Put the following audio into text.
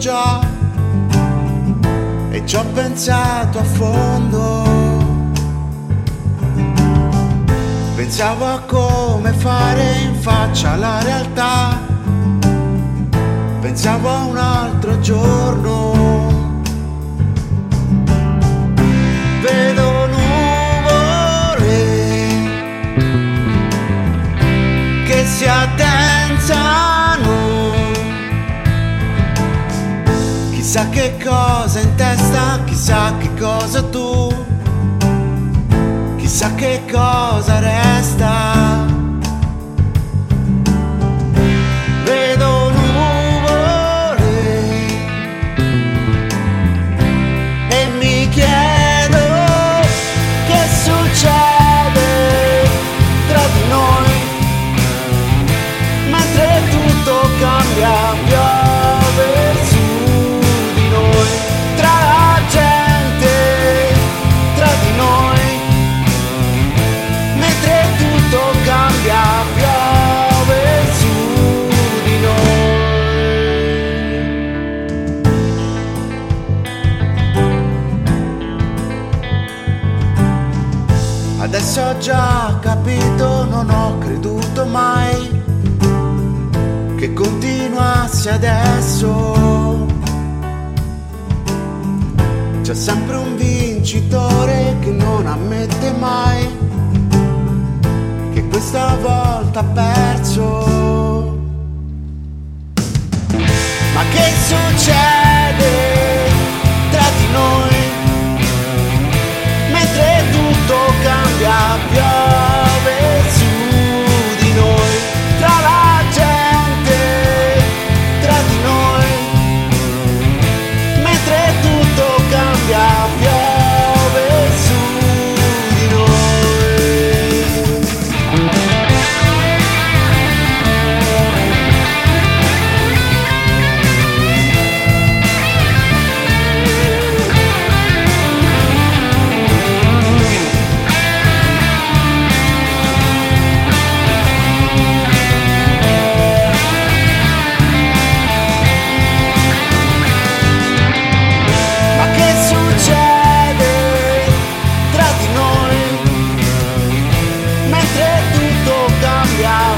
già e ci ho pensato a fondo. Pensavo a come fare in faccia alla realtà. Pensavo a un altro giorno. Che cosa in testa, chissà che cosa tu, chissà che cosa resta. già capito, non ho creduto mai che continuassi adesso. C'è sempre un vincitore che non ammette mai che questa volta ha perso. Ma che succede? yeah.